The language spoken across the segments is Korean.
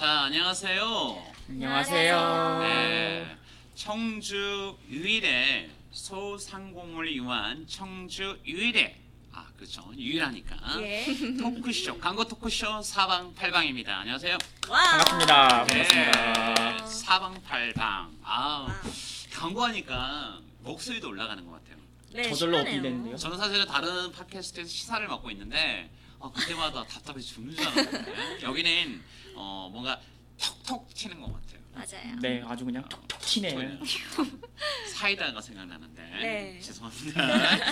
자, 안녕하세요. 안녕하세요. 네, 청주 유일의 소상공을 위한 청주 유일의 아 그렇죠 유일하니까 예. 토크쇼 광고 토크쇼 사방팔방입니다. 안녕하세요. 와. 반갑습니다. 네, 반갑습니다. 사방팔방. 아 와. 광고하니까 목소리도 올라가는 것 같아요. 네, 저절로. 어필되는데요? 저는 사실은 다른 팟캐스트에서 시사를 맡고 있는데 어, 그때마다 답답해 죽는 줄 알았는데 여기는 어, 뭔가 톡톡 튀는 것 같아요. 맞아요. 네, 아주 그냥 톡톡 튀네요. 저희는 사이다가 생각나는데 네. 죄송합니다.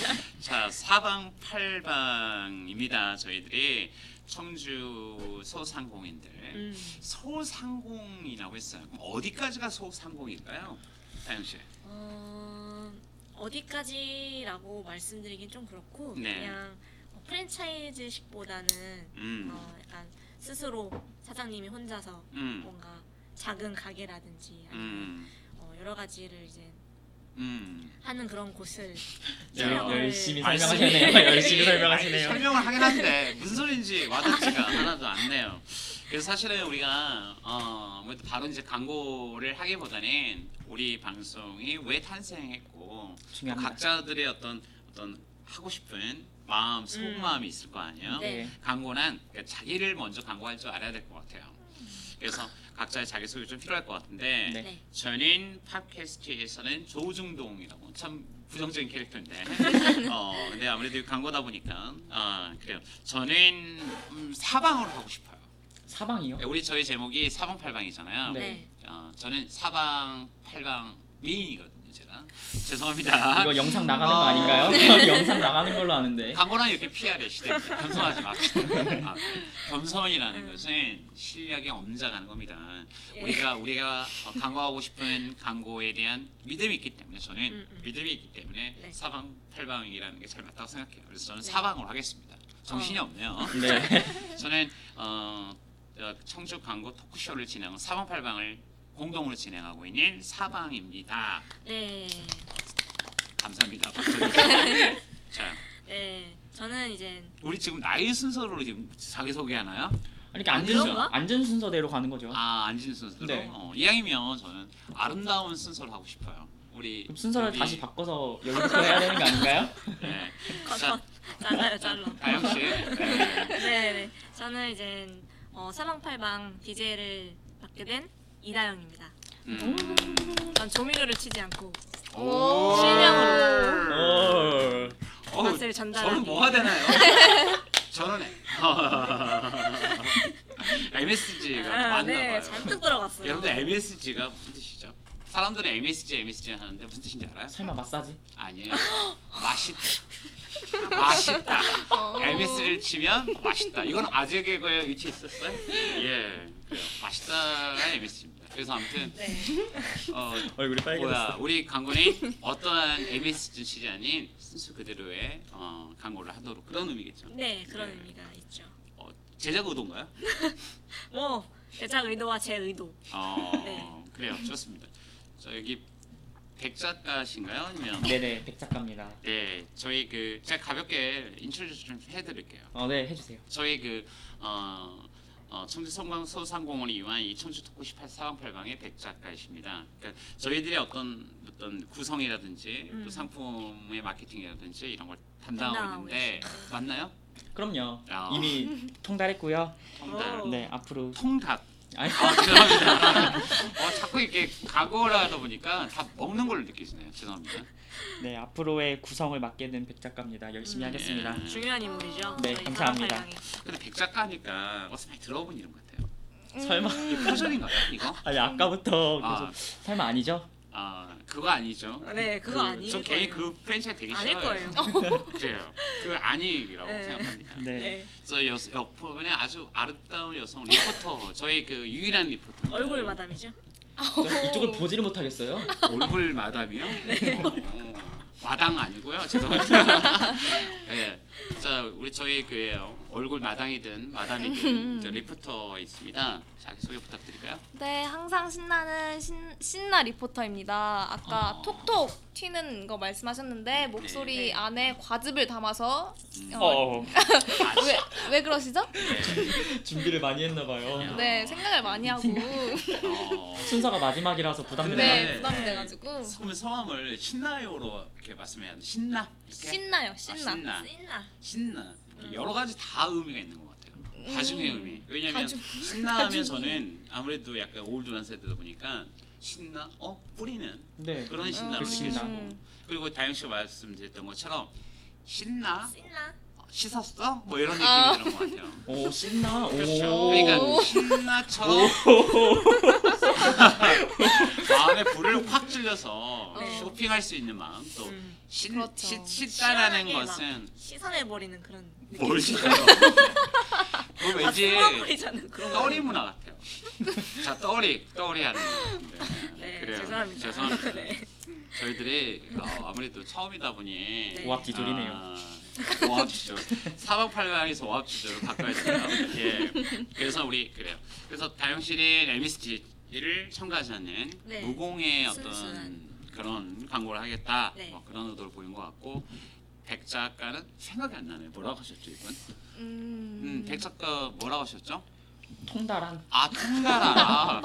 자 사방 팔방입니다. 저희들이 청주 소상공인들 음. 소상공이라고 했어요. 그럼 어디까지가 소상공일까요, 다영 씨? 어, 어디까지라고 말씀드리긴 좀 그렇고 네. 그냥 어, 프랜차이즈식보다는 음, 어, 약간 스스로 사장님이 혼자서 음, 뭔가 작은 가게라든지 아니면 음, 어, 여러 가지를 이제 음. 하는 그런 곳을 열, 촬영을- 열심히 설명하시네요. 열심히 아니, 설명하시네요. 설명을 하긴 하는데 무슨 소리인지 와닿지가 하나도 않네요. 그래서 사실은 우리가 어, 뭐 바로 이제 광고를 하기보다는 우리 방송이 왜 탄생했고 중요합니다. 각자들의 어떤 어떤 하고 싶은 마음 속마음이 있을 거 아니에요. 네. 네. 광고는 그러니까 자기를 먼저 광고할 줄 알아야 될 것 같아요. 그래서 각자의 자기소개 좀 필요할 것 같은데 네. 네. 저는 팟캐스트에서는 조중동이라고 참 부정적인 캐릭터인데 어 근데 아무래도 광고다 보니까 아 그래요 저는 음, 사방으로 하고 싶어요 사방이요? 우리 저희 제목이 사방팔방이잖아요 네. 네. 어, 저는 사방팔방 미인이거든요 제가 죄송합니다 이거 영상 나가는 거 어. 아닌가요? 영상 나가는 걸로 아는데. 광고랑 이렇게 PR의 시대입니다. 겸손하지 맙시다. 아, 겸손이라는 것은 실력이 엄작하는 겁니다. 예. 우리가 우리가 어, 광고하고 싶은 광고에 대한 믿음이 있기 때문에 저는 음, 음. 믿음이 있기 때문에 네. 사방 팔방이라는 게 잘 맞다고 생각해요. 그래서 저는 네. 사방으로 하겠습니다. 정신이 어. 없네요. 네. 저는 어, 어, 청주 광고 토크쇼를 진행한 사방팔방을 공동으로 진행하고 있는 사방입니다. 네. 감사합니다. 자, 네. 저는 이제 우리 지금 나이 순서로 지금 자기 소개하나요? 이렇게 앉은, 그런 순, 거야? 앉은 순서대로 가는 거죠. 아 안진 순서로. 네. 어, 이왕이면 저는 아름다운 순서를 하고 싶어요. 우리 그럼 순서를 여기, 다시 바꿔서 여기부터 해야 되는 거 아닌가요? 네. 컷, 자, 컷. 잘라요, 잘라. 다영 씨. 네. 네, 네. 저는 이제 어, 사방팔방 DJ를 맡게 된 이다영입니다. 음. 전 조미료를 치지 않고 오. 실명으로. 오. 어, 맛을 전달하기. 저는 뭐가 되나요? 저는 MSG가 아, 맞나 네, 봐요. 잔뜩 들어갔어요. 여러분들 MSG가 무슨 뜻이죠? 사람들은 MSG, MSG 하는데 무슨 뜻인지 알아요? 설마 마사지? 아니에요. 맛있다. 맛있다. MS를 치면 맛있다. 이건 아재 개그에 위치해 있었어요? 예. 그래요. 맛있다가 MS입니다. 그래서 아무튼 네. 어 얼굴이 뭐야 우리 광고는 어떠한 MSG 치지 아닌 순수 그대로의 어, 광고를 하도록 그런 의미겠죠. 네, 그런 네. 의미가 있죠. 어, 제작 의도인가요? 뭐 제작 의도와 제 의도. 어 네. 그래요. 좋습니다. 저 여기 백 작가신가요? 아니면 네네, 백 작가입니다. 네 저희 그 제가 가볍게 introduce 좀 해드릴게요. 어, 네, 해주세요. 저희 그 어, 어, 청주 성광 소상공인을 이용한 이 청주 토크 18 사방팔방의 백 작가이십니다. 그러니까 저희들의 어떤 어떤 구성이라든지 음. 또 상품의 마케팅이라든지 이런 걸 담당하고 있는데. 맞나요? 그럼요. 아. 이미 통달했고요. 통달. 오. 네, 앞으로. 통닭. 아니, 아 죄송합니다. 어, 자꾸 이렇게 각오를 하다 보니까 다 먹는 걸로 느끼시네요. 죄송합니다. 네, 앞으로의 구성을 맡게 된 백 작가입니다. 열심히 음. 하겠습니다. 네. 중요한 인물이죠. 네, 저희 감사합니다. 근데 백 작가니까 어디서 많이 들어본 이름 같아요. 설마. 이 표절인가요? 이거? 아니, 아까부터 아, 계속 설마 아니죠? 아 그거 아니죠. 네, 그거 아니에요. 저 개인 그 프랜차이즈 되게 아닐 싫어요. 거예요. 그래요. 그 아니라고 네. 생각합니다. 네. 네. 저 여, 옆부분에 아주 아름다운 여성 리포터, 저희 그 유일한 리포터. 얼굴 마담이죠. 저 이쪽을 보지를 못하겠어요. 얼굴 마담이요? 어, 마당 아니고요. 죄송합니다. 네. 자, 우리 저희 그 얼굴 마당이든 마담이든 저 리포터 있습니다. 자기 소개 부탁드릴까요? 네, 항상 신나는 신, 신나 리포터입니다. 아까 어. 톡톡 튀는 거 말씀하셨는데 목소리 네. 안에 과즙을 담아서 음. 어, 어, 왜, 왜 그러시죠? 네. 준비를 많이 했나 봐요. 네, 생각을 많이 하고 어, 순서가 마지막이라서 네. 부담되네요. 네, 부담이 돼가지고 성 성함을 신나요로 이렇게 말씀해야 돼. 신나. 이렇게? 신나요, 아, 신나. 신나. 신나. 신나. 여러 가지 다 의미가 있는 것 같아요. 다중의 의미. 왜냐면 다중- 신나하면서는 아무래도 약간 올드한 세대다 보니까 신나, 어 뿌리는 네. 그런 신나를 음. 느낄 수 있고 음. 그리고 다영 씨가 말씀드렸던 것처럼 신나 신나. 어, 씻었어 뭐 이런 느낌이 아. 드는 것 같아요. 오 신나. 오. 그렇죠. 그러니까 신나처럼 마음에 불을 확 질려서 네. 쇼핑할 수 있는 마음 또 음. 신, 그렇죠. 시, 막 것은 씻어내 버리는 그런 느낌. 뭘 씻어요? 그 아, 왠지 그런 거. 떠리 문화 같아요. 자 떠리 떠리 하는 거. 네, 네, 그래요. 죄송합니다. 죄송합니다. 네. 저희들이 어, 아무래도 처음이다 보니 네. 오합지졸이네요. 아, 오합지졸 사방팔방에서 오합지졸을 바꿔야 돼요. 예. 그래서 우리 그래요. 그래서 다영실인 MST를 첨가하는 네. 무공의 어떤 순수한. 그런 광고를 하겠다. 네. 뭐 그런 의도를 보인 것 같고 백 작가는 생각이 안 나네요. 뭐라고 하셨죠 이분? 음, 음, 백 작가 뭐라고 하셨죠? 통달한. 아 통달아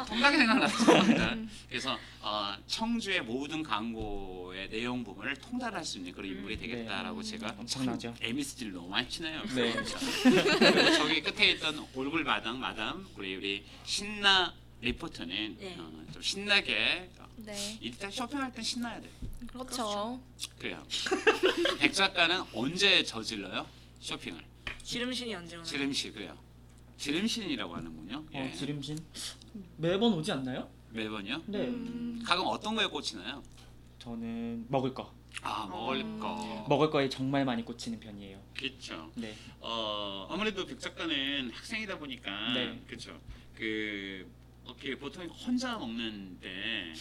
아, 통달이 생각났습니다. 그래서 어, 청주의 모든 광고의 내용 부분을 통달할 수 있는 그런 인물이 음. 되겠다라고 네. 제가 엄청나죠. MSG를 너무 많이 치네요. 네. 그리고 저기 끝에 있던 얼굴 마당 마담 우리 우리 신나 리포터는 네. 어, 좀 신나게 어, 네, 일단 쇼핑할 땐 신나야 돼. 그렇죠. 그래요. 백 작가는 언제 저질러요? 쇼핑을 지름신이 언제 오나? 지름신 그래요. 지름신이라고 하는군요. 예. 어, 지름신 매번 오지 않나요? 매번요? 네. 음, 가끔 어떤 거에 꽂히나요? 저는 먹을 거. 아 먹을 음. 거. 먹을 거에 정말 많이 꽂히는 편이에요. 그렇죠. 네. 어 아무래도 백 작가는 학생이다 보니까 네. 그렇죠. 그 어떻게 보통 혼자 먹는데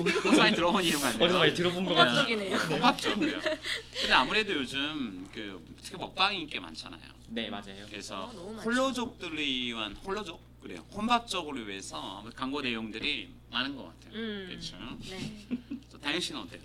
어디서 많이 들어본 이름 같네요. 어디서 많이 들어본 것 네. 같아요. 고맙죠. 그래요. 근데 아무래도 요즘 그 특히 먹방이 인기 많잖아요. 네 맞아요. 그래서 어, 너무 많죠. 홀로족들을 위한 홀로족 그래요. 혼밥족을 위해서 광고 내용들이 많은 것 같아요. 음. 그렇죠. 네. 또 다현 씨는 어때요?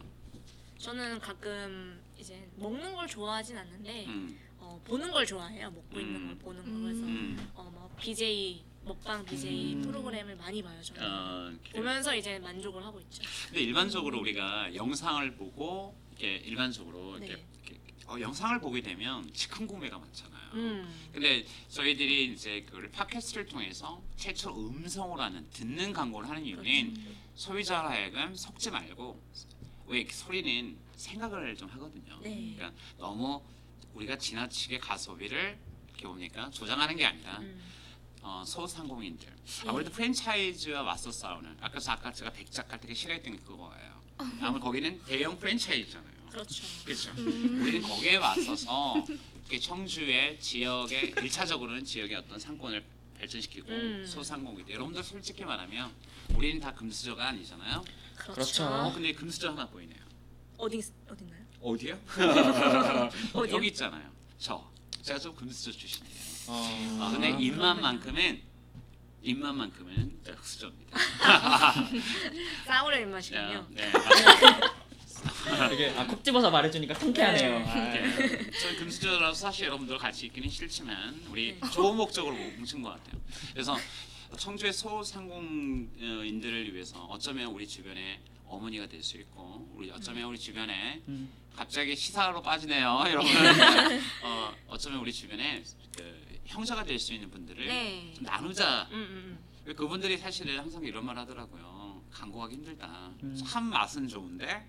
저는 가끔 이제 먹는 걸 좋아하진 않는데 음, 어, 보는 걸 좋아해요. 먹고 있는 음. 걸 보는 거 그래서 음. 어, 뭐 BJ 먹방 BJ 음. 프로그램을 많이 봐요. 저는 어, 그래요. 보면서 이제 만족을 하고 있죠. 근데 일반적으로 우리가 영상을 보고 이렇게 일반적으로 이렇게, 네. 이렇게 어, 영상을 보게 되면 즉흥 구매가 많잖아요. 음. 근데 저희들이 이제 그걸 팟캐스트를 통해서 최초 음성으로 하는 듣는 광고를 하는 이유는 그렇죠. 소비자로 하여금 속지 말고 왜 이렇게 소리는 생각을 좀 하거든요. 네. 그러니까 너무 우리가 지나치게 가소비를 이렇게 보니까 조장하는 게 아니라 음. 어, 소상공인들 아무래도 프랜차이즈와 맞서 싸우는 아까 아까 제가 백작할 때 싫어했던 게 그거예요. 아무래도 거기는 대형 프랜차이즈잖아요. 그렇죠. 그렇죠. 우리는 거기에 맞서서 이렇게 청주의 지역의 일차적으로는 지역의 어떤 상권을 발전시키고 음. 소상공인들 여러분들 솔직히 말하면 우리는 다 금수저가 아니잖아요. 그렇죠. 그렇죠. 어 근데 금수저 하나 보이네요. 어디 어딘가요? 어디요? 어디요? 여기 있잖아요. 저 제가 좀 금수저 출신이에요. 어, 아, 근데 아, 입맛만큼은 입맛만큼은 흑수저입니다. 싸우려 입맛이군요. 네. 되게 아, 콕 집어서 말해주니까 통쾌하네요. 네. 아, 네. 저희 금수저라서 사실 여러분들 같이 있기는 싫지만 우리 네. 좋은 목적으로 뭉친 것 같아요. 그래서 청주의 소상공인들을 위해서 어쩌면 우리 주변에 어머니가 될 수 있고 우리 어쩌면 우리 주변에 음, 갑자기 시사로 빠지네요, 여러분. 어, 어쩌면 우리 주변에 그 형제가 될 수 있는 분들을 네. 좀 나누자. 음, 음, 그분들이 사실은 항상 이런 말 하더라고요. 광고하기 힘들다. 음. 참 맛은 좋은데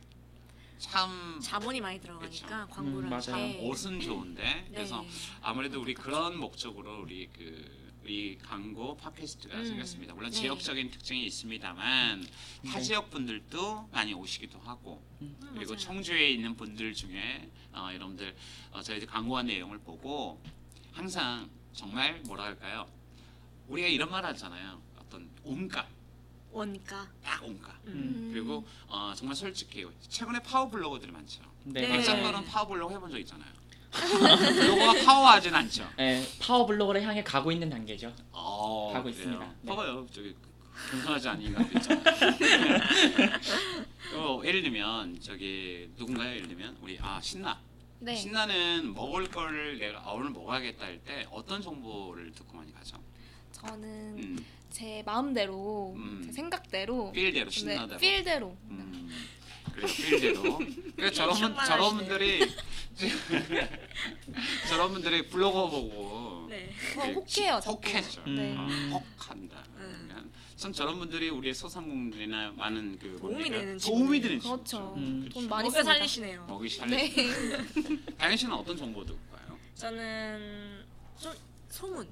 참 음. 자본이 많이 들어가니까 그쵸. 광고를 음. 맞아요. 옷은 좋은데 네. 그래서 아무래도 우리 그런 목적으로 우리 그 우리 광고 팟캐스트가 음. 생겼습니다. 물론 네. 지역적인 특징이 있습니다만 타 네. 지역 분들도 많이 오시기도 하고 음, 그리고 맞아요. 청주에 있는 분들 중에 어, 여러분들 어, 저희들 광고한 내용을 보고 항상 정말 뭐라 할까요? 우리가 이런 말 하잖아요. 어떤 온값, 원가. 딱 온값. 음. 음. 그리고 어, 정말 솔직해요. 최근에 파워 블로거들이 많죠. 네, 네. 백작가는 파워 블로거 해본 적 있잖아요. 블로거가 파워하진 않죠. 네, 파워 블로거를 향해 가고 있는 단계죠. 어, 가고 그래요. 있습니다. 네. 봐봐요, 저기 겸손하지 않은 인간도 있잖아요. 어, 예를 들면 저기 누군가요? 예를 들면 우리 아 신나. 네. 신나는 먹을 거를 내가 아, 오늘 먹어야겠다 할 때 어떤 정보를 듣고 많이 가죠? 저는 음, 제 마음대로, 음. 제 생각대로, 필대로 네, 신나대로. 필대로. 음, 그래요, 필대로. 그래서 저런 분 저런. 분들이 저런 분들이 블로거 보고 네. 저 혹해요. 혹해죠. 네. 음. 어, 혹한다. 음. 그러면 참 저런 분들이 우리의 소상공인들이나 많은 그 도움이 뭡니까? 되는 도움이 친구들. 되는 그렇죠. 친구죠. 음. 그렇죠. 돈 많이 먹여 씁니다. 살리시네요. 먹이 살리. 네. 다현 씨는 어떤 정보 듣고요? 저는 좀 소문.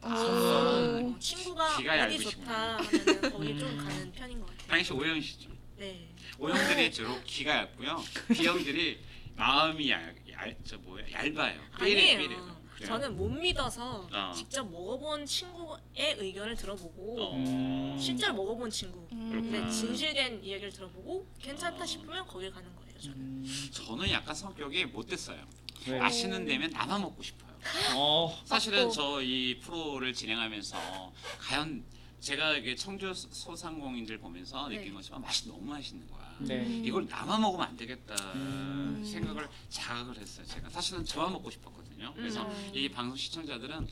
아, 소문. 어, 친구가 어디. 좋다 하면은 거기 좀 음. 가는 편인 것 같아요. 다현 씨 오형이시죠? 네. 오형들이 주로 귀가 얇고요. B형들이 마음이 얇, 얇, 저 뭐야 얇아요. 삐래, 삐래. 아니에요. 저는 못 믿어서 어. 직접 먹어본 친구의 의견을 들어보고 어. 음. 실제로 먹어본 친구. 음. 근데. 진실된 이야기를 들어보고 괜찮다 어. 싶으면 거길 가는 거예요. 저는. 음, 저는 약간 성격이 못됐어요. 왜요? 맛있는 데면 나만 먹고 싶어요. 어, 사실은. 저 이 프로를 진행하면서 과연 제가 이게 청주 소상공인들 보면서 네. 느낀 것처럼 맛이 너무 맛있는 거야. 네. 음. 이걸 나만 먹으면 안 되겠다 음. 생각을 자각을 했어요. 제가 사실은 저만 먹고 싶었거든요. 그래서 음. 이 방송 시청자들은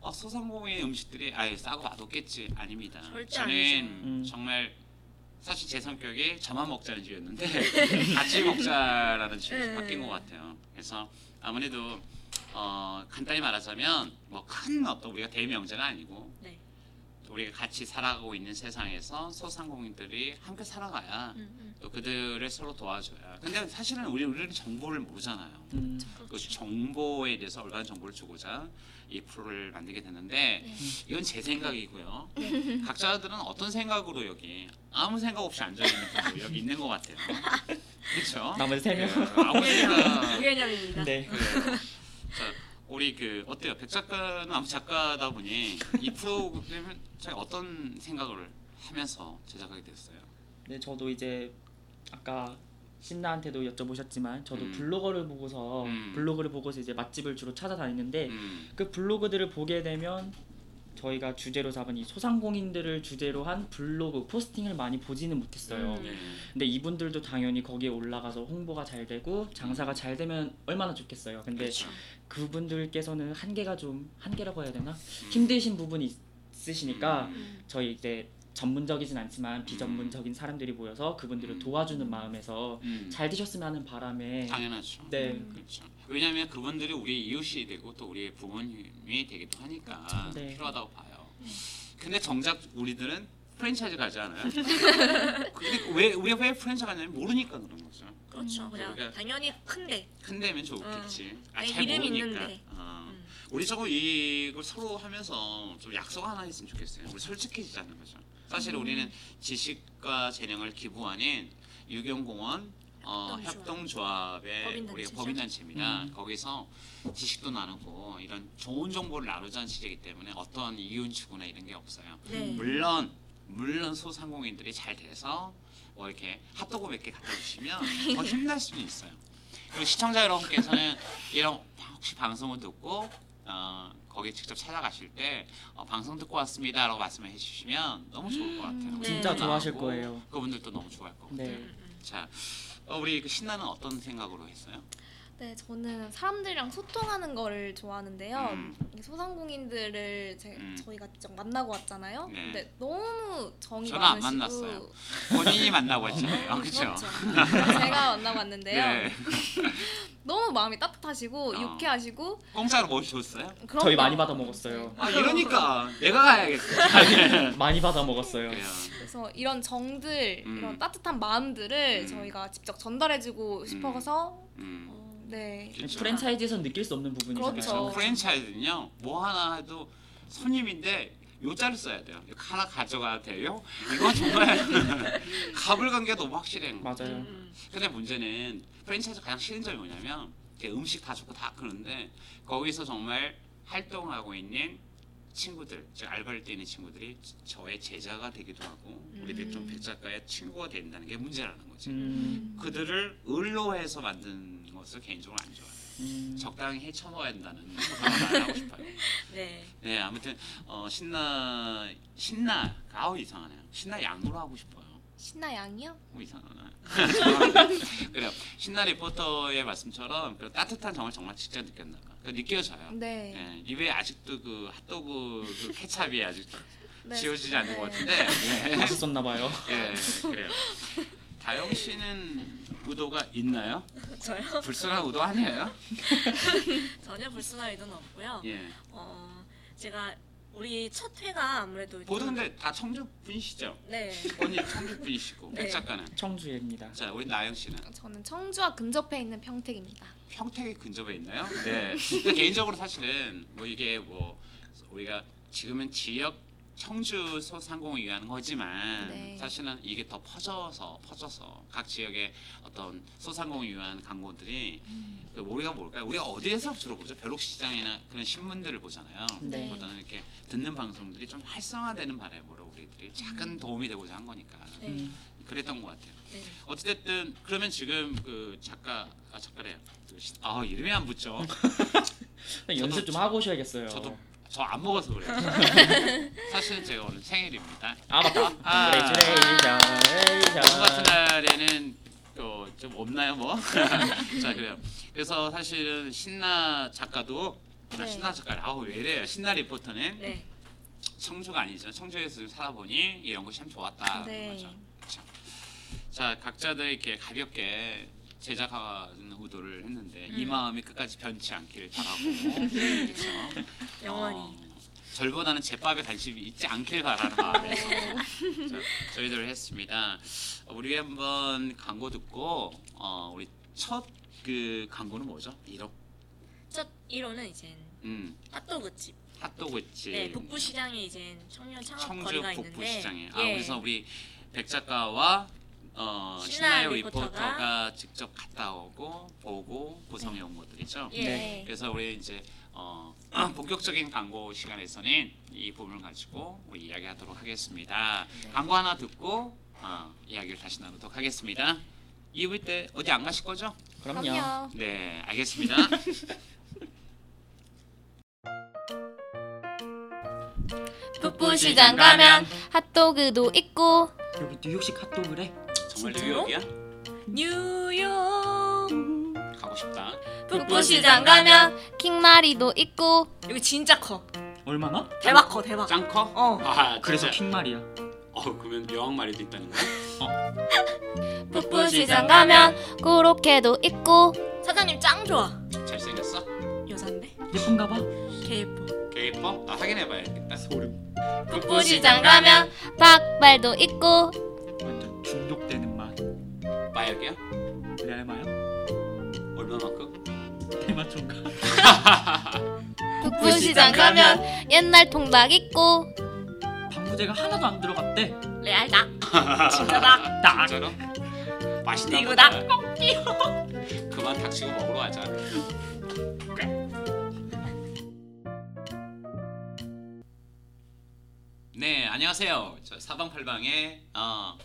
어, 소상공인 음식들이 아예 싸고 맛없겠지 아닙니다. 절대 저는 아니죠. 음. 정말 사실 제 성격이 저만 먹자는 주였는데 같이 먹자라는 주로 네. 바뀐 것 같아요. 그래서 아무래도 어, 간단히 말하자면 뭐 큰 어떤 우리가 대명제가 아니고 네. 우리가 같이 살아가고 있는 세상에서 소상공인들이 함께 살아가야 음, 음. 또 그들을 서로 도와줘야. 근데 사실은 우리 우리는 정보를 모르잖아요. 음, 그 그렇죠. 정보에 대해서 올바른 정보를 주고자 이 프로를 만들게 됐는데 네. 이건 제 생각이고요. 각자들은 어떤 생각으로 여기 아무 생각 없이 앉아 있는 분도 여기 있는 것 같아요. 그렇죠? 나머지 세 명. 아무 생각. 무개념입니다. 네. 그래요. 자, 우리 그 어때요? 백 작가는 아무 작가다 보니 이 프로그램을 제가 어떤 생각을 하면서 제작하게 됐어요. 네, 저도 이제 아까 신나한테도 여쭤보셨지만 저도 음. 블로거를 보고서 음. 블로그를 보고서 이제 맛집을 주로 찾아다니는데 음. 그 블로그들을 보게 되면 저희가 주제로 잡은 이 소상공인들을 주제로 한 블로그 포스팅을 많이 보지는 못했어요. 음. 네. 근데 이분들도 당연히 거기에 올라가서 홍보가 잘 되고 장사가 잘 되면 얼마나 좋겠어요. 근데 그렇죠. 그분들께서는 한계가 좀 한계라고 해야 되나 음. 힘드신 부분이 있으시니까 음. 저희 이제 전문적이진 않지만 비전문적인 사람들이 모여서 그분들을 도와주는 마음에서 음. 잘 되셨으면 하는 바람에 당연하죠. 네. 그렇죠. 왜냐하면 그분들이 우리 이웃이 되고 또 우리의 부모님이 되기도 하니까 네. 필요하다고 봐요. 근데 정작 우리들은 프랜차이즈 가지 않아요. 근데 왜 우리가 왜 프랜차이즈 가냐면 모르니까 그런 거죠. 그렇죠. 음. 그냥 그러니까- 당연히 큰데. 큰 데면 좋겠지. 아, 내잘 이름 모르니까. 있는데. 어. 음. 우리 저거 이걸 서로 하면서 좀 약속 하나 있으면 좋겠어요. 우리 솔직해지자는 거죠. 사실 음. 우리는 지식과 재능을 기부하는 유경공원 어, 협동조합. 협동조합 의 법인단체죠? 우리 법인단체입니다. 음. 거기서 지식도 나누고 이런 좋은 정보를 나누자는 취지이기 때문에 어떤 이윤 추구나 이런 게 없어요. 네. 물론 물론 소상공인들이 잘 돼서 뭐 이렇게 핫도그 몇 개 갖다 주시면 더 힘날 수는 있어요. 그리고 시청자 여러분께서는 이런 혹시 방송을 듣고 어, 거기 직접 찾아가실 때 어, 방송 듣고 왔습니다라고 말씀해 주시면 너무 좋을 것 같아요. 네. 진짜 좋아하실 거예요. 그분들도 너무 좋아할 것 같아요. 네. 음, 음. 자, 어, 우리 그 신나는 어떤 생각으로 했어요? 네, 저는 사람들이랑 소통하는 거를 좋아하는데요. 음. 이 소상공인들을 제, 음. 저희가 직접 만나고 왔잖아요. 네. 근데 너무 정이 저는 안 많으시고 만났어요. 본인이 만나고 했잖아요. 그렇죠? 제가 만나고 왔는데요. 네. 너무 마음이 따뜻하시고 어. 유쾌하시고 공짜로 뭐? 그럼요. 저희 많이 받아 먹었어요. 아 이러니까 내가 가야겠어. 많이 받아 먹었어요. 그래요. 그래서 이런 정들, 음. 이런 따뜻한 마음들을 음. 저희가 직접 전달해주고 싶어서 음. 어, 네. 그렇죠. 프랜차이즈에서 느낄 수 없는 부분이잖아요. 그렇죠. 프랜차이즈는요 뭐 하나 해도 손님인데 요자를 써야 돼요. 이거 하나 가져가야 돼요. 이건 정말 가불관계가 너무 확실해. 맞아요. 음, 근데 문제는 프랜차이즈 가장 싫은 점이 뭐냐면 이렇게 음식 다 좋고 다 그런데 거기서 정말 활동하고 있는 친구들, 즉 알바를 뛰는 친구들이 저의 제자가 되기도 하고 우리 백종 백 작가의 친구가 된다는 게 문제라는 거지. 음, 그들을 을로 해서 만든 것을 개인적으로 안 좋아해요. 음, 적당히 헤쳐먹어야 된다는 그런 말을 하고 싶어요. 네. 네, 아무튼 어, 신나 신나 아우 이상하네요. 신나 양으로 하고 싶어요. 신나 양이요? 뭐 이상하나. 그래요. 신나 리포터의 말씀처럼 그 따뜻한 정을 정말 직접 느꼈나 봐. 그 느껴져요. 네. 예, 입에 아직도 그 핫도그 그 케찹이 아직 네. 지워지지 않는 것 네. 같은데. 예. 맛있었나 봐요. 예, 그래요. 다영 씨는 의도가 있나요? 저요? 불순한 의도 아니에요? 전혀 불순한 의도는 없고요. 예. 어, 제가 우리 첫 회가 아무래도 모두 좀- 근데 다 청주 분이시죠? 네. 언니 청주 분이시고 네. 백 작가는. 청주입니다. 자, 우리 나영 씨는 저는 청주와 근접해 있는 평택입니다. 평택이 근접에 있나요? 네. 근데 개인적으로 사실은 뭐 이게 뭐 우리가 지금은 지역 청주 소상공을 위한 거지만 네. 사실은 이게 더 퍼져서 퍼져서 각 지역의 어떤 소상공을 위한 광고들이 그 우리가 뭘까요? 우리가 어디에서 주로 보죠? 벼룩시장이나 그런 신문들을 보잖아요. 네. 보다는 이렇게 듣는 방송들이 좀 활성화되는 바람으로 우리들이 작은 도움이 되고자 한 거니까 네. 음, 그랬던 것 같아요. 네. 어찌됐든 그러면 지금 그 작가 아 작가래요. 그 시- 아 이름이 안 붙죠. 연습 좀 하고 오셔야겠어요. 저도 저 안 먹어서 그래요. 사실은 제가 오늘 생일입니다. 아 맞다. 아. 오늘 같은 날에는 어, 좀 없나요 뭐? 자 그래요. 그래서 사실은 신나 작가도 나 네. 신나 작가 아우 왜 이래요? 신나 리포터는 네. 청주가 아니죠. 청주에서 좀 살아보니 이런 것이 참 좋았다. 네. 그렇죠. 자 각자들 이렇게 가볍게 제작하는 의도를 했는데 이 음. 마음이 끝까지 변치 않기를 바라고 그렇죠. 영원히. 어, 절보다는 제밥에 관심이 있지 않길 바라는 마음에서 자, 저희들 했습니다. 어, 우리 한번 광고 듣고 어, 우리 첫 그 광고는 뭐죠? 1억 첫 1호는 이제 음 핫도그집. 핫도그집 네, 북부시장에 이제 청년 창업 청주 거리가 있는데 북부시장에 아 예. 그래서 우리 백 작가와 어, 신나요 리포터가 직접 갔다 오고 보고 구성해 온 것들이죠. 예. 네. 그래서 우리 이제 어, 본격적인 광고 시간에서는 이 부분을 가지고 우리 이야기하도록 하겠습니다. 네. 광고 하나 듣고 어, 이야기를 다시 나누도록 하겠습니다. 2부 때 어디 안 가실 거죠? 그럼요. 네, 알겠습니다. 북부시장 가면 핫도그도 있고 여기 뉴욕식 핫도그래. 정말 진짜로? 뉴욕이야? 뉴욕. 가고 싶다. 북부시장 가면 킹마리도 있고 여기 진짜 커. 얼마나? 대박 커, 대박. 짱 커? 어. 아, 그래서. 킹말이야. 어, 그러면 여왕 말이도 있다는 거야? 북부시장 가면 고로케도 있고 사장님 짱 좋아. 잘생겼어? 여잔데? 예쁜가 봐. 개 예뻐. 개 예뻐? 나 확인해 봐야겠다. 소름. 북부시장 가면 닭발도 있고 완전 중독되는 맛. 마약이야? 레알마요? 얼마만큼? 대마초인가? 북부시장 가면 옛날 통닭 있고 방부제가 하나도 안 들어갔대. 레알 닭. 진짜 닭. 딱. 진짜로? 맛있나 이거. 닭 그만 닥치고 먹으러 가자. 네, 안녕하세요. 저 사방팔방의 어,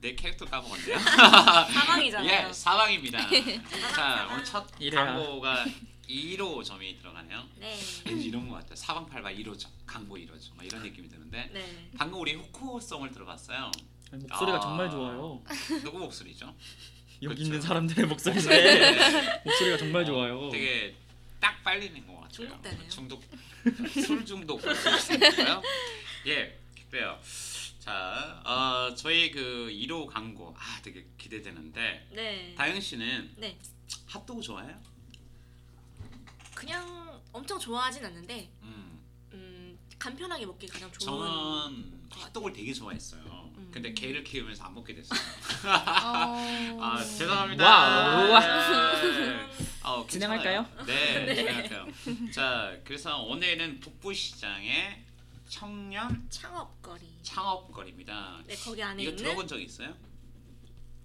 내 캐릭터 까먹었네요. 사망이잖아요. 예, 사방입니다. 자, 오늘 첫. 광고가 2로 점이 들어가네요. 네. 왠지 이런 것 같아요. 사방팔방 1호 점, 광고 1호 점, 막 이런 느낌이 드는데 네. 방금 우리 후코송을 들어봤어요. 아니, 목소리가 아. 정말 좋아요. 누구 목소리죠? 여기 그쵸. 있는 사람들의 목소리인데 네. 목소리가 정말 좋아요. 되게 딱 빨리는 것 같아요. 중독되네요. 중독, 술 중독. 예, 그래요. 자, 어, 저희 그 1호 광고 아 되게 기대되는데 네. 다영 씨는 네. 핫도그 좋아해요? 그냥 엄청 좋아하진 않는데 음, 음, 간편하게 먹기 가장 좋은 저는 핫도그를 되게 좋아했어요. 음. 근데 개를 키우면서 안 먹게 됐어요. 어... 아 죄송합니다. wow. 네. 어, 진행할까요? 괜찮아요. 네, 진행할까요. 자, 그래서 오늘은 북부 시장의 청년 창업거리. 창업거리입니다. 네, 거기 안에 이거 있는 들어본 적 있어요?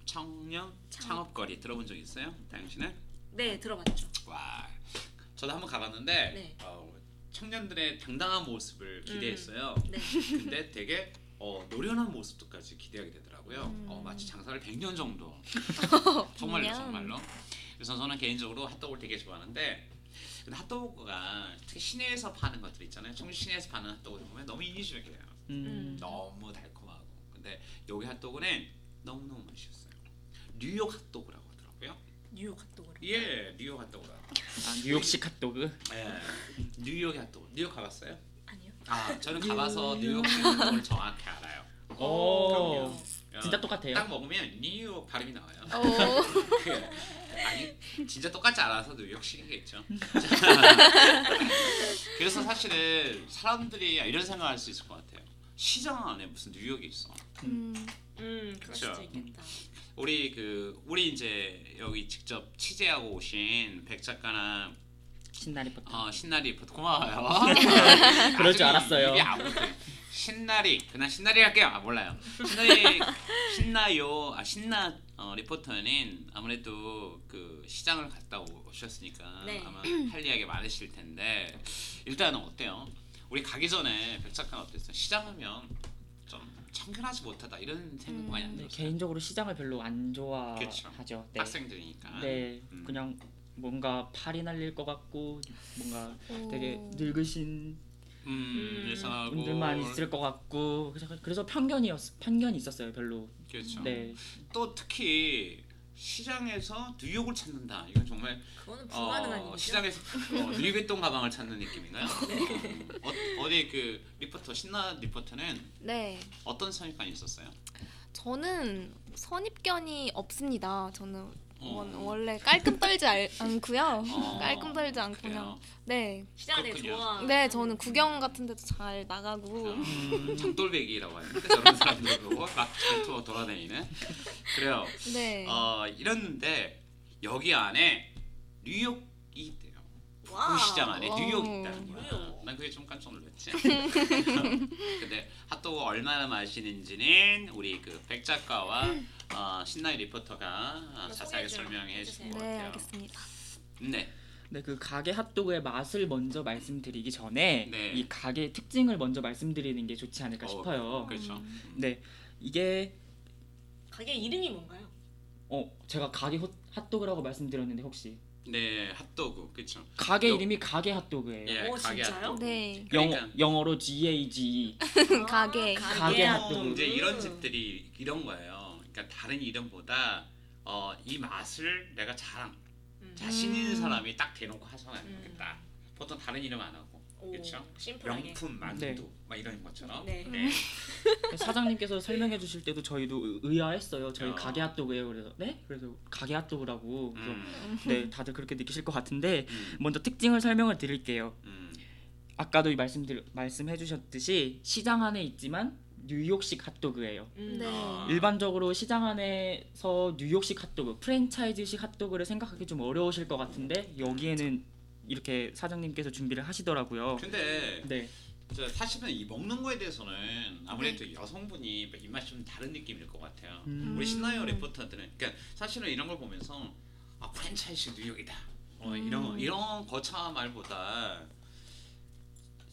청년 창업. 창업거리 들어본 적 있어요? 당신은? 네, 들어봤죠. 와, 저도 한번 가봤는데 네. 어, 청년들의 당당한 모습을 기대했어요. 네. 근데 되게 어, 노련한 모습도까지 기대하게 되더라고요. 음. 어, 마치 장사를 100년 정도. 정말로 100년? 정말로. 그래서 저는 개인적으로 핫도그를 되게 좋아하는데 근데 핫도그가 특히 시내에서 파는 것들 있잖아요. 청주 시내에서 파는 핫도그 보면 너무 인위적이에요. 음. 너무 달콤하고. 근데 여기 핫도그는 너무 너무 맛있었어요. 뉴욕 핫도그라고 하더라고요. 뉴욕 핫도그로. 예, 뉴욕 핫도그라. 아, 뉴욕식 핫도그. 예, 뉴욕 핫도그. 뉴욕 가봤어요? 아니요. 아, 저는 가봐서 뉴욕 핫도그를 정확히 알아요. 오. 그럼요. 진짜 똑같아요. 딱 먹으면 뉴욕 발음이 나와요. 오. 그, 진짜 똑같지 않아서 뉴욕식이겠죠. 그래서 사실은 사람들이 이런 생각할 수 있을 것 같아요. 시장 안에 무슨 뉴욕이 있어. 음. 음, 있겠다. 우리 그 우리 이제 여기 직접 취재하고 오신 백 작가나 신나리 버터. 어, 신나리 리포터 고마워요. 그럴 줄 알았어요. 신나리 그냥 신나리 할게요. 아 몰라요. 신나리 신나요. 아 신나 어, 리포터는 아무래도 그 시장을 갔다 오- 오셨으니까 네. 아마 할 이야기 많으실 텐데 일단은 어때요? 우리 가기 전에 백 작가는 어땠어요? 시장하면 좀 청결하지 못하다 이런 생각 많이 안 네, 들었어요? 개인적으로 시장을 별로 안 좋아하죠. 그쵸. 네. 학생들이니까. 네, 음. 그냥 뭔가 팔이 날릴 것 같고 뭔가 되게 오. 늙으신 음, 음. 이상하고 분들만 있을 것 같고 그래서, 그래서 편견이었 편견이 있었어요 별로. 그렇죠. 네, 또 특히 시장에서 뉴욕을 찾는다. 이건 정말 그거는 불가능한 어. 시장에서 어, 루이비통 가방을 찾는 느낌인가요? 어, 어디 그 리포터 신나 리포터는 네. 어떤 선입관이 있었어요? 저는 선입견이 없습니다. 저는 어. 원, 원래 깔끔 떨지 알, 않고요. 어, 깔끔 떨지 않고? 그냥 네. 시장을 되게 그렇군요. 좋아. 네, 저는 구경 같은 데도 잘 나가고 어, 장돌배기라고 하는데 저런 사람들 보고 막 돌아다니는 그래요. 네. 어, 이랬는데 여기 안에 뉴욕이 있대요. wow. 그 시장 안에 뉴욕이 wow. 있다는 거야. 뉴욕. 난 그게 좀 깜짝 놀랐지. 근데 핫도그 얼마나 맛있는지는 우리 그 백 작가와 어, 신나이 리포터가 자세하게 설명해 주실. 것 네, 같아요. 알겠습니다. 네. 네, 그 가게 핫도그의 맛을 먼저 말씀드리기 전에 네. 이 가게 특징을 먼저 말씀드리는 게 좋지 않을까 어, 싶어요. 그렇죠. 음. 네, 이게 가게 이름이 뭔가요? 어 제가 가게 호- 핫도그라고 말씀드렸는데 혹시 네, 핫도그 그렇죠. 가게 요- 이름이 가게 핫도그예요. 예, 오, 가게 진짜요? 핫도그. 네. 영어 그러니까 영어로 G A G. 가게. 가게 핫도그. 이제 이런 집들이 이런 거예요. 그러니까 다른 이름보다 어, 이 맛을 내가 자랑 음. 자신 있는 음. 사람이 딱 대놓고 하잖아요. 음. 겠다 보통 다른 이름 안 하고 오, 그렇죠. 심플하게. 명품 만두 네. 막 이런 것처럼. 네. 네. 사장님께서 설명해 주실 때도 저희도 의- 의아했어요. 저희 어. 가게 핫도그예요. 그래서 네? 그래서 가게 핫도그라고. 그래서 음, 네, 다들 그렇게 느끼실 것 같은데 음, 먼저 특징을 설명을 드릴게요. 음. 아까도 말씀드 말씀해 주셨듯이 시장 안에 있지만 뉴욕식 핫도그예요. 음. 네. 아. 일반적으로 시장 안에서 뉴욕식 핫도그, 프랜차이즈식 핫도그를 생각하기 좀 어려우실 것 같은데 여기에는 이렇게 사장님께서 준비를 하시더라고요. 근데 네, 저 사실은 이 먹는 거에 대해서는 아무래도 여성분이 입맛이 좀 다른 느낌일 것 같아요. 음. 우리 신나요 리포터들은 그러니까 사실은 이런 걸 보면서 아 프랜차이즈 뉴욕이다. 어, 이런 음. 이런 거창한 말보다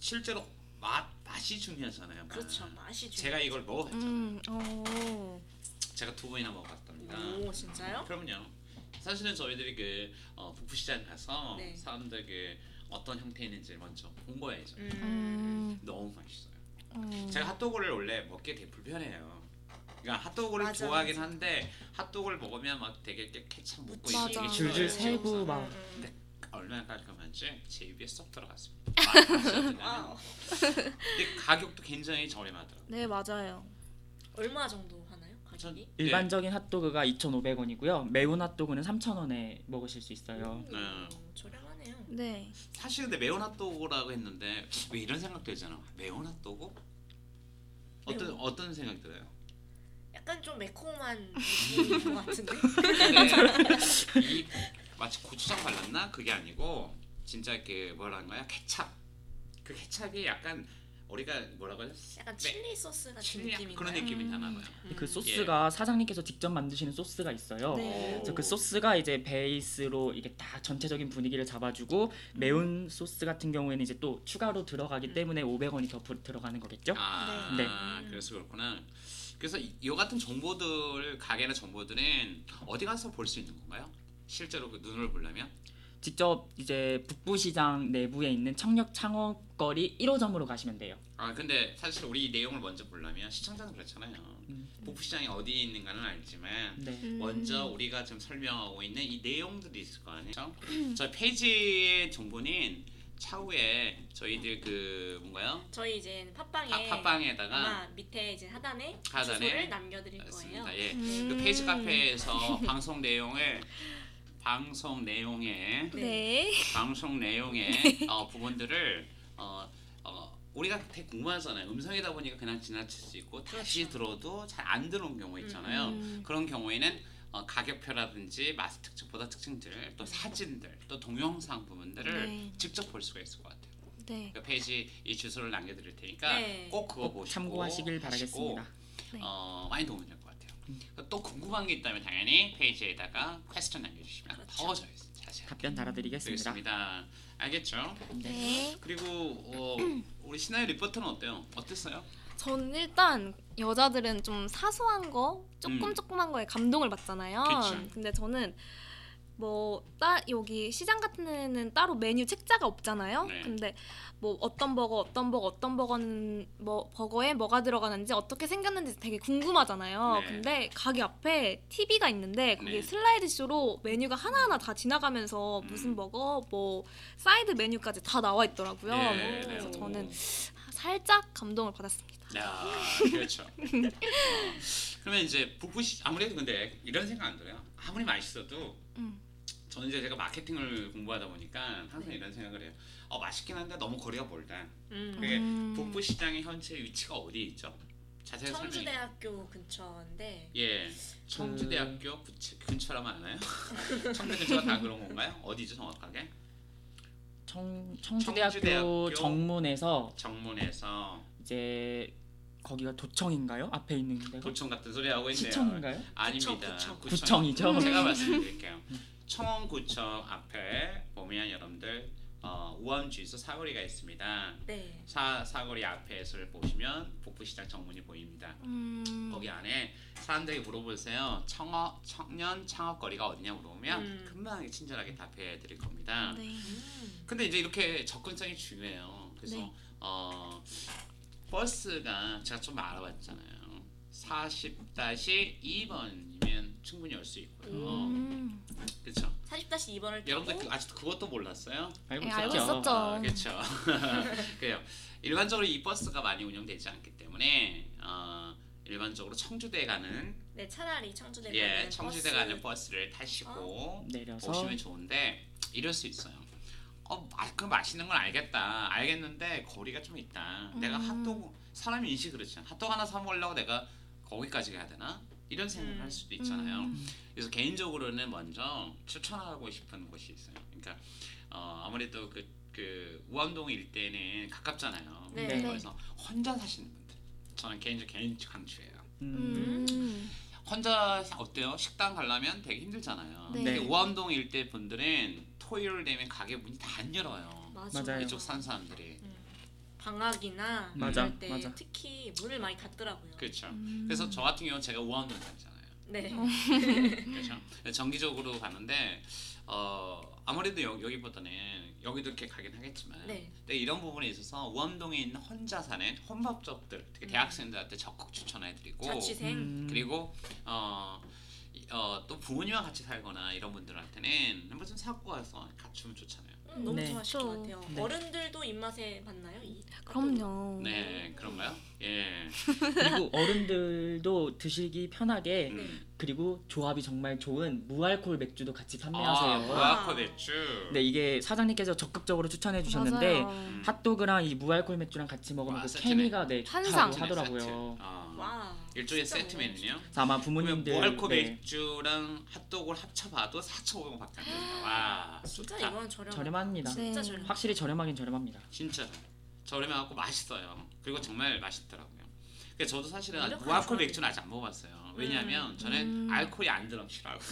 실제로 맛 맛이 중요하잖아요. 맛. 그렇죠. 맛이 중. 제가 이걸 먹어봤잖아요. 음. 오. 제가 두 번이나 먹어봤답니다. 오 진짜요? 그럼요. 사실은 저희들이 그 어, 북부시장 가서 네. 사람들 그 어떤 형태 있는지 먼저 본 거예요. 음. 음. 너무 맛있어요. 음. 제가 핫도그를 원래 먹기 되게 불편해요. 그러니까 핫도그를 맞아, 좋아하긴 맞아. 한데 핫도그를 먹으면 막 되게 이렇게 케찹 묻고 맞아. 이게 줄줄. 새고 막 음, 음. 얼마나 깔끔한지 제 입에 쏙 들어갔습니다. wow. 근데 가격도 굉장히 저렴하더라고요. 네, 맞아요. 얼마 정도 하나요? 가격이? 일반적인 핫도그가 2,500원이고요. 매운 핫도그는 3,000원에 먹으실 수 있어요. 오, 네. 저렴하네요. 네. 사실 근데 매운 핫도그라고 했는데 왜 이런 생각 들잖아. 매운 핫도그? 어떤 매운. 어떤 생각 들어요? 약간 좀 매콤한 느낌인 것 같은데. 근데 이 마치 고추장 발랐나 그게 아니고 진짜 그 뭐라는 거야 케찹 그 케찹이 약간 우리가 뭐라고 하죠? 약간 네. 칠리 소스 같은 칠리 느낌인가요? 그런 느낌이 음. 나나 봐요. 그 소스가 사장님께서 직접 만드시는 소스가 있어요. 네. 그래서 그 소스가 이제 베이스로 이게 다 전체적인 분위기를 잡아주고 매운 소스 같은 경우에는 이제 또 추가로 들어가기 때문에 500원이 더 부- 들어가는 거겠죠? 아, 네. 그래서 그렇구나. 그래서 이, 이 같은 정보들 가게나 정보들은 어디 가서 볼 수 있는 건가요? 실제로 그 눈을 보려면? 직접 이제 북부시장 내부에 있는 청력 창업거리 1호점으로 가시면 돼요. 아 근데 사실 우리 이 내용을 먼저 보려면 시청자는 그렇잖아요. 음. 북부시장이 어디에 있는가는 알지만 네. 음. 먼저 우리가 지금 설명하고 있는 이 내용들이 있을 거 아니에요. 그렇죠? 저 페이지의 정보는 차후에 저희들 그 뭔가요? 저희 이제 팟빵에 아, 팟빵에다가 밑에 이제 하단에, 하단에 주소를 남겨드릴 거예요. 맞습니다. 예. 음. 그 페이지 카페에서 방송 내용을 방송 내용에 네. 방송 내용의 어, 부분들을 어, 어, 우리가 되게 궁금하잖아요. 음성이다 보니까 그냥 지나칠 수 있고 다시 들어도 잘 안 들어온 경우 있잖아요. 음. 그런 경우에는 어, 가격표라든지 마스 특징, 보다 특징들, 또 사진들, 또 동영상 부분들을 네. 직접 볼 수가 있을 것 같아요. 네. 그 페이지 이 주소를 남겨드릴 테니까 네. 꼭 그거 꼭 보시고 참고하시길 바라겠습니다. 네. 어, 많이 도움이 될것 같아요. 또 궁금한 게 있다면 당연히 페이지에다가 퀘스천 남겨주시면 그렇죠. 더 저희 자세하게 답변 달아드리겠습니다. 드리겠습니다. 알겠죠? 네. 그리고 어, 우리 신하의 리포터는 어때요? 어땠어요? 저는 일단 여자들은 좀 사소한 거, 조금 음. 조그만 거에 감동을 받잖아요. 그쵸. 근데 저는 뭐 따, 여기 시장 같은 데는 따로 메뉴 책자가 없잖아요. 네. 근데 뭐 어떤 버거, 어떤 버거, 어떤 버거는 뭐 버거에 뭐가 들어가는지 어떻게 생겼는지 되게 궁금하잖아요. 네. 근데 가게 앞에 TV가 있는데 거기 네. 슬라이드 쇼로 메뉴가 하나하나 다 지나가면서 음. 무슨 버거, 뭐 사이드 메뉴까지 다 나와 있더라고요. 네, 그래서 네. 저는 살짝 감동을 받았습니다. 야, 그렇죠. 어, 그러면 이제 북부시 아무래도 근데 이런 생각 안 들어요. 아무리 맛있어도 음. 저는 이제 제가 마케팅을 공부하다 보니까 항상 이런 생각을 해요. 어 맛있긴 한데 너무 거리가 멀다. 음. 그게 음. 북부 시장의 현재 위치가 어디 있죠? 자세히. 청주대학교 근처인데 예, 청주대학교 구치, 근처라면 아나요? 청주 근처가 다 그런 건가요? 어디죠 정확하게? 청, 청주대학교, 청주대학교 정문에서 정문에서 이제 거기가 도청인가요? 앞에 있는 데가 도청 같은 소리 하고 있네요. 시청인가요? 아닙니다. 구청, 구청. 구청이죠. 제가 말씀드릴게요. 청원구청 앞에 보면 여러분들 어, 우원주유소 사거리가 있습니다. 네. 사 사거리 앞에를 보시면 북부시장 정문이 보입니다. 음. 거기 안에 사람들이 물어보세요. 청어 청년 창업거리가 어디냐 물어보면 음. 금방 친절하게 답해 드릴 겁니다. 네. 음. 근데 이제 이렇게 접근성이 중요해요. 그래서 네. 어 버스가 제가 좀 알아봤잖아요. 40-2번이면 충분히 올 수 있고요. 음. 그렇죠. 40-2번을 타고 여러분들 그- 아직도 그것도 몰랐어요? 알고 예, 있었죠. 아, 그렇죠. 그래요. 일반적으로 이 버스가 많이 운영되지 않기 때문에 어, 일반적으로 청주대 가는 네 차라리 청주대 예 가는 청주대 버스. 가는 버스를 타시고 내려서 오시면 좋은데 이럴 수 있어요. 어, 아, 그 맛있는 건 알겠다. 알겠는데 거리가 좀 있다. 내가 음. 핫도그 사람이 인식 그렇잖아. 핫도그 하나 사 먹으려고 내가 거기까지 가야 되나? 이런 생각을 음. 할 수도 있잖아요. 음. 그래서 개인적으로는 먼저 추천하고 싶은 곳이 있어요. 그러니까 어, 아무래도 그, 그 우암동 일대는 가깝잖아요. 네. 네. 그래서 혼자 사시는 분들 저는 개인적 개인 강추예요. 음. 음. 혼자 어때요? 식당 가려면 되게 힘들잖아요. 네. 근데 우암동 일대 분들은 토요일 되면 가게 문이 다 안 열어요. 맞아. 맞아요. 이쪽 산 사람들이. 음. 방학이나 맞아, 이럴 때 맞아. 특히 문을 많이 닫더라고요. 그렇죠. 음. 그래서 저 같은 경우는 제가 우암동 살잖아요. 네. 그렇죠. 정기적으로 가는데 어 아무래도 여, 여기보다는 여기도 이렇게 가긴 하겠지만 네. 근데 이런 부분에 있어서 우암동에 있는 혼자 사는 혼밥족들 특히 음. 대학생들한테 적극 추천해드리고 자취생. 음. 그리고 어, 이- 어, 또 부모님과 같이 살거나 이런 분들한테는 한번 좀 사고 와서 갖추면 좋잖아요. 음, 너무 네. 좋아하실 것 저- 같아요. 네. 어른들도 입맛에 맞나요? 이 그럼요. 네, 그런가요? 예. 그리고 어른들도 드시기 편하게 네. 음. 그리고 조합이 정말 좋은 무알콜 맥주도 같이 아, 판매하세요. 무아코 맥주. 네 이게 사장님께서 적극적으로 추천해 주셨는데 맞아요. 음. 핫도그랑 이 무알콜 맥주랑 같이 먹으면 와, 그. 케미가 네. 좋다고 하더라고요. 아, 와. 일종의 세트 메뉴요. 아마 부모님들 무알코 네, 맥주랑 핫도그를 합쳐봐도 4,500원밖에 안 된다. 와, 진짜 좋다. 이건 저렴. 저렴합니다. 네. 진짜 저렴. 확실히 저렴하긴 저렴합니다. 진짜 저렴해갖고 맛있어요. 그리고 정말 맛있더라고요. 그래서 저도 사실은 무알콜. 맥주는 아직 안 먹어봤어요. 왜냐하면 저는 음. 알코올이 안 들어가면 싫어하고.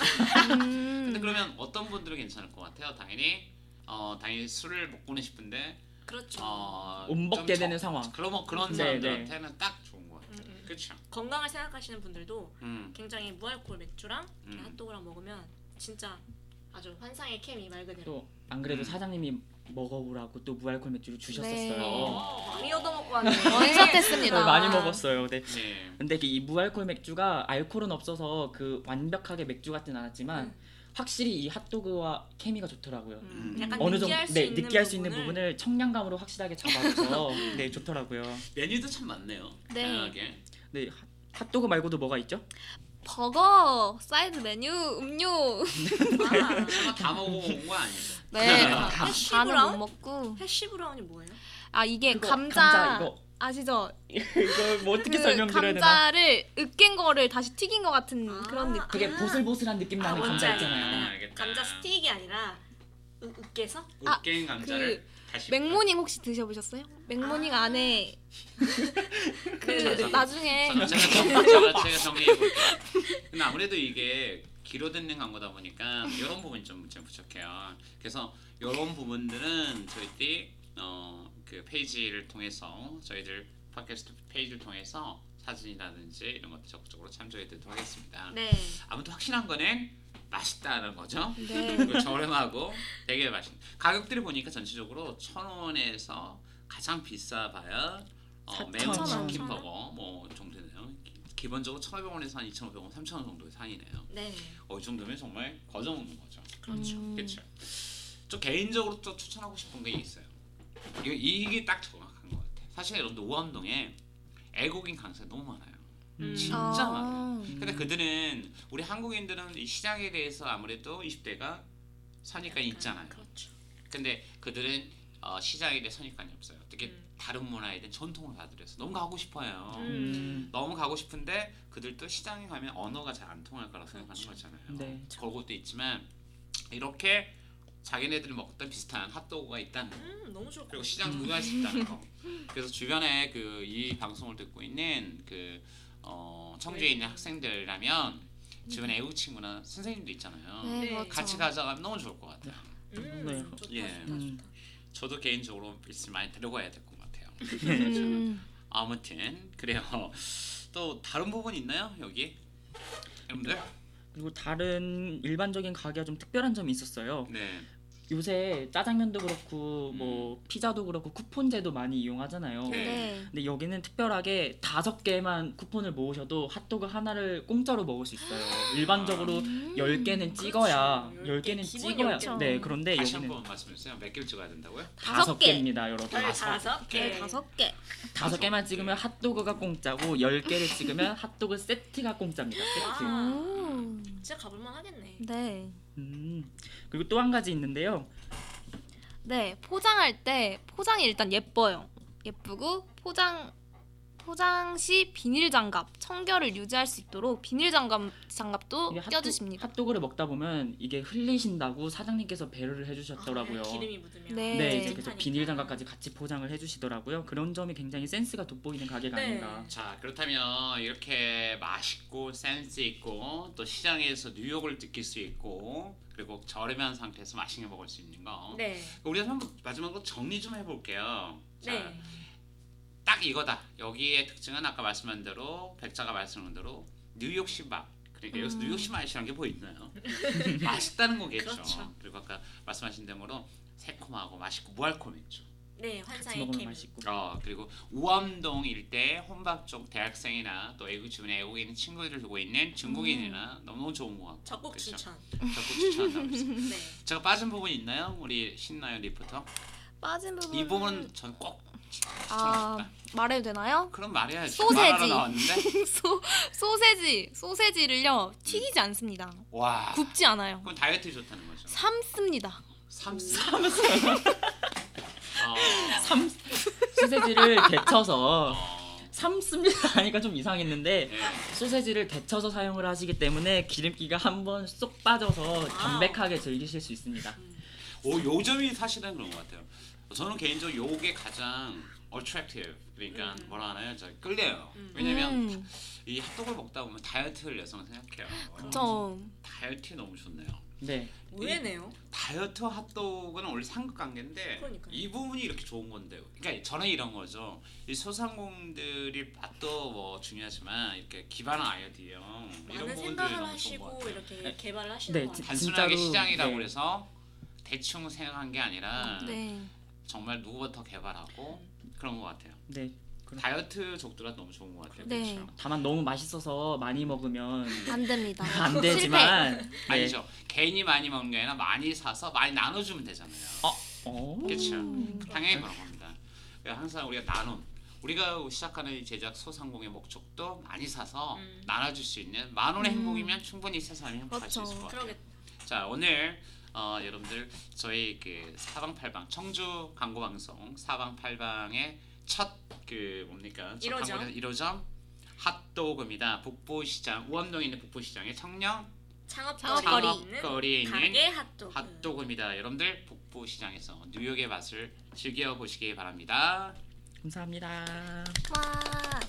음. 근데 그러면 어떤 분들은 괜찮을 것 같아요. 당연히 어 당연히 술을 먹고는 싶은데 그렇죠. 어, 못 먹게 좀 되는 적- 상황. 그런 그런 네, 사람들한테는 딱 좋은 것 같아요. 음, 음. 그렇죠. 건강을 생각하시는 분들도 음. 굉장히 무알콜 맥주랑 음. 핫도그랑 먹으면 진짜 아주 환상의 케미 말 그대로. 또 안 그래도 음. 사장님이 먹어보라고 또 무알콜 맥주를 주셨었어요. 네. 어, 많이 얻어먹고 왔네. 원샷했습니다. 네, 많이 먹었어요. 네. 네. 근데 이 무알콜 맥주가 알코올은 없어서 그 완벽하게 맥주 같진 않았지만 음. 확실히 이 핫도그와 케미가 좋더라고요. 음, 음. 약간 어느 정도 느끼할 수 네 있는 느끼할 수 있는 부분을 부분을 청량감으로 확실하게 잡아줘서 네 좋더라고요. 메뉴도 참 많네요. 네. 다양하게. 네 핫- 핫도그 말고도 뭐가 있죠? 버거, 사이드 메뉴, 음료. 아, 다 먹어본 거 아니죠? 네, 네. 아, 해시 브라운? 못 먹고. 해시 브라운이 뭐예요? 아 이게 그거, 감자, 이거 아시죠? 이걸 뭐 어떻게 그 설명드려야 되나? 감자를 으깬 거를 다시 튀긴 거 같은 아. 그런 느낌. 그게 보슬보슬한 느낌 나는 아, 뭔지 감자 있잖아요. 아, 감자 스틱이 아니라 으, 으깨서? 으깬 감자를 아, 그 80. 맥모닝 혹시 드셔보셨어요? 맥모닝 아~ 안에 그 나중에 제가, 제가 정리해 볼게요. 아무래도 이게 귀로 듣는 광고다 보니까 이런 부분 좀, 좀 부족해요. 그래서 이런 부분들은 저희들이 어, 그 페이지를 통해서 저희들 팟캐스트 페이지를 통해서 사진이라든지 이런 것도 적극적으로 참조해 드리도록 하겠습니다. 네. 아무튼 확실한 거는 맛있다는 거죠. 네. 그리고 저렴하고 되게 맛있는 가격들을 보니까 전체적으로 천 원에서 가장 비싸봐야 어, 매운 원. 치킨 버거 뭐 정도네요. 기- 기본적으로 1,500원에서 한 2,500원, 3,000원 정도의 산이네요. 네. 어, 이 정도면 정말 거저 먹는 거죠. 그렇죠. 음. 그렇죠. 저 개인적으로 또 추천하고 싶은 게 있어요. 이게, 이게 딱 정확한 것 같아요. 사실 여러분들 우암동에 애국인 강사가 너무 많아요. 음. 진짜 아. 많아요. 근데 그들은 우리 한국인들은 이 시장에 대해서 아무래도 20대가 선입관이 있잖아요. 그렇죠. 근데 그들은 어, 시장에 대해 선입관이 없어요. 특히 음. 다른 문화에 대한 전통을 받들여서 너무 가고 싶어요. 음. 너무 가고 싶은데 그들도 시장에 가면 언어가 잘 안 통할 거라고 생각하는 그렇죠. 거잖아요. 네. 그것도 있지만 이렇게 자기네들이 먹던 비슷한 핫도그가 있다는 거. 음, 그리고. 시장 구경할 수 있다는 거. 그래서 주변에 그 이 방송을 듣고 있는 그 어, 청주에 있는 학생들이라면 주변에 애국 친구나 선생님도 있잖아요. 네, 네. 그렇죠. 같이 가져가면 너무 좋을 것 같아요. 음, 네. 좋다, 예. 좋다, 음. 좋다. 저도 개인적으로 많이 데려가야 될 것 같아요. 음. 아무튼 그래요. 또 다른 부분 있나요 여기? 여러분들? 그리고 다른 일반적인 가게가 좀 특별한 점이 있었어요. 네. 요새 짜장면도 그렇고 뭐 피자도 그렇고 쿠폰제도 많이 이용하잖아요. 네. 네. 근데 여기는 특별하게 다섯 개만 쿠폰을 모으셔도 핫도그 하나를 공짜로 먹을 수 있어요. 일반적으로 음. 열 개는 찍어야 그렇죠. 열 개는 찍어야. 네 그런데 다시 여기는 한번 말씀해 주세요. 몇 개를 찍어야 된다고요? 다섯 다섯 개. 개입니다, 여러분. 별 다섯 개. 네, 다섯 개. 다섯 개만 찍으면 핫도그가 공짜고 열 개를 찍으면 핫도그 세트가 공짜입니다. 세트. 와. 오. 진짜 가볼만 하겠네. 네. 음. 그리고 또 한 가지 있는데요. 네, 포장할 때 포장이 일단 예뻐요. 예쁘고 포장 포장 시 비닐 장갑 청결을 유지할 수 있도록 비닐 장갑 장갑도 이게 핫도- 껴주십니다. 핫도 그를 먹다 보면 이게 흘리신다고 사장님께서 배려를 해주셨더라고요. 아, 기름이 묻으면. 네. 네, 네, 이제 그래서. 비닐 장갑까지 같이 포장을 해주시더라고요. 그런 점이 굉장히 센스가 돋보이는 가게가 네. 아닌가. 자 그렇다면 이렇게 맛있고 센스 있고 또 시장에서 뉴욕을 느낄 수 있고 그리고 저렴한 상태에서 맛있게 먹을 수 있는 거. 네. 우리 한번 마지막으로 정리 좀 해볼게요. 자, 네. 딱 이거다. 여기의 특징은 아까 말씀한 대로 백자가 말씀한 대로 뉴욕시 맛. 그러니까 여기서 음. 뉴욕시 맛이라는 게뭐 있나요? 맛있다는 거겠죠. 그렇죠. 그리고 아까 말씀하신 대로 새콤하고 맛있고 무알콜 맥주. 네, 환상의 케미. 맛있고. 어 그리고 우암동 일대 혼밥 쪽 대학생이나 또 애국 주변에 애국에 있는 친구들을 두고 있는 중국인이나 너무 좋은 것 같고 적극 그쵸? 추천. 적극 했습니다. 네. 제가 빠진 부분 있나요? 우리 신나요 리포터? 빠진 부분 이 부분은 전꼭 아. 말해도 되나요? 그럼 말해야지. 소세지. 나왔는데 소 소세지 소세지를요 튀기지 않습니다. 와. 굽지 않아요. 그럼 다이어트에 좋다는 거죠. 삶습니다. 삼스. 어, 삼 소세지를 데쳐서 어, 삶습니다 하니까 좀 이상했는데 네. 소세지를 데쳐서 사용을 하시기 때문에 기름기가 한번 쏙 빠져서 담백하게 즐기실 수 있습니다. 오, 요점이 사실은 그런 것 같아요. 저는 개인적으로 요게 가장 attractive 그러니까 음. 뭐라 하나요? 저 끌려요. 음. 왜냐면 음, 이 핫도그를 먹다 보면 다이어트를 여성 생각해요. 저 다이어트 너무 좋네요. 네. 의외네요. 다이어트 핫도그는 원래 삼각관계인데 그러니까요. 이 부분이 이렇게 좋은 건데 그러니까 저는 이런 거죠 이 소상공들이 맛도 뭐 중요하지만 이렇게 기반한 아이디어 이런 부분들이 너무 좋은 것 같아요 이렇게 네. 개발을 하시는 네, 것 같아요. 단순하게 진짜로, 시장이라고 네. 그래서 대충 생각한 게 아니라 네. 정말 누구부터 개발하고 그런 것 같아요 네. 다이어트 족들한테 너무 좋은 것 같아요 네. 그렇죠? 다만 너무 맛있어서 많이 먹으면 안 됩니다. 안 되지만 네. 아니죠 개인이 많이 먹는 게 아니라 많이 사서 많이 나눠주면 되잖아요 어. 그렇죠 음. 당연히 그런 겁니다. 항상 우리가 나눔, 우리가 시작하는 이 제작 소상공의 목적도 많이 사서 음. 나눠줄 수 있는 만 원의 음. 행복이면 충분히 세상이 행복할 수 그렇죠. 있을 것 같아요. 그러겠. 자 오늘 어, 여러분들 저희 그 사방팔방 청주 광고 방송 사방팔방의 첫 그 뭡니까? 첫 일호점. 광고는 1호점 핫도그입니다. 북부시장 우암동에 있는 북부시장의 청년 창업거리 창업거리에 있는 가게 핫도그. 핫도그입니다. 여러분들 북부시장에서 뉴욕의 맛을 즐겨 보시기 바랍니다. 감사합니다. 와.